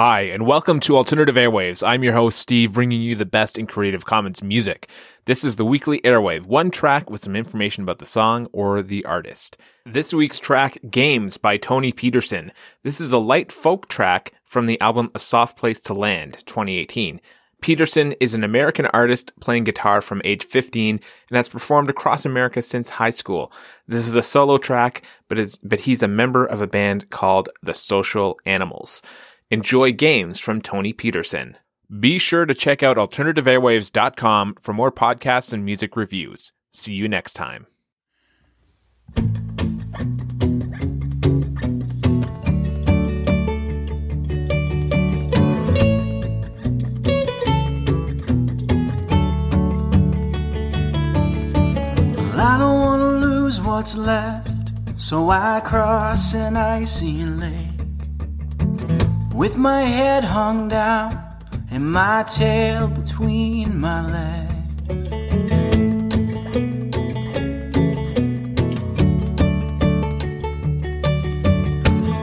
Hi, and welcome to Alternative Airwaves. I'm your host, Steve, bringing you the best in Creative Commons music. This is the weekly airwave, one track with some information about the song or the artist. This week's track, Games by Tony Peterson. This is a light folk track from the album A Soft Place to Land, 2018. Peterson is an American artist playing guitar from age 15 and has performed across America since high school. This is a solo track, but but he's a member of a band called The Social Animals. Enjoy games from Tony Peterson. Be sure to check out alternativeairwaves.com for more podcasts and music reviews. See you next time. I don't want to lose what's left, so I cross an icy lake with my head hung down and my tail between my legs.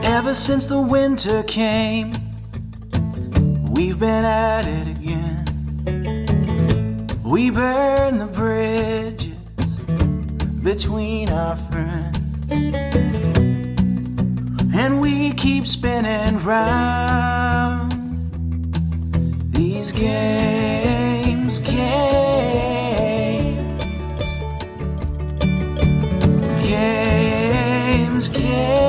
Ever since the winter came, we've been at it again. We burn the bridges between our friends. We keep spinning round these games, games, games, games,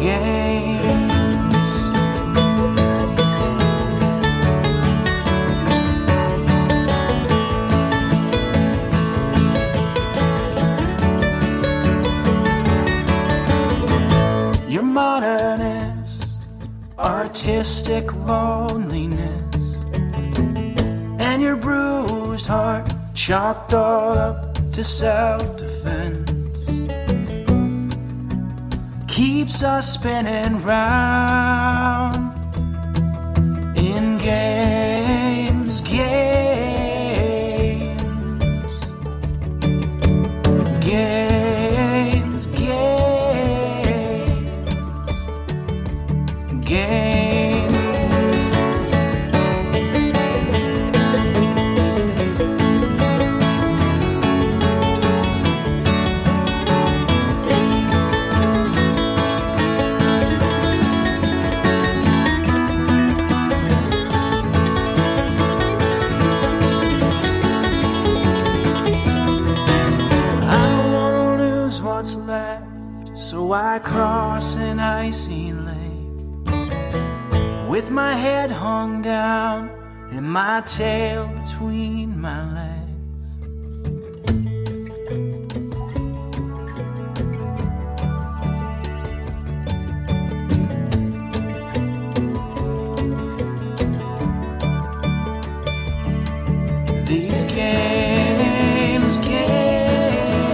games. Your modernist, artistic loneliness, and your bruised heart chalked all up to self defense keeps us spinning round in games, lose what's left, so I cross an icy lake with my head hung down and my tail between my legs. These games, games,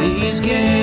these games.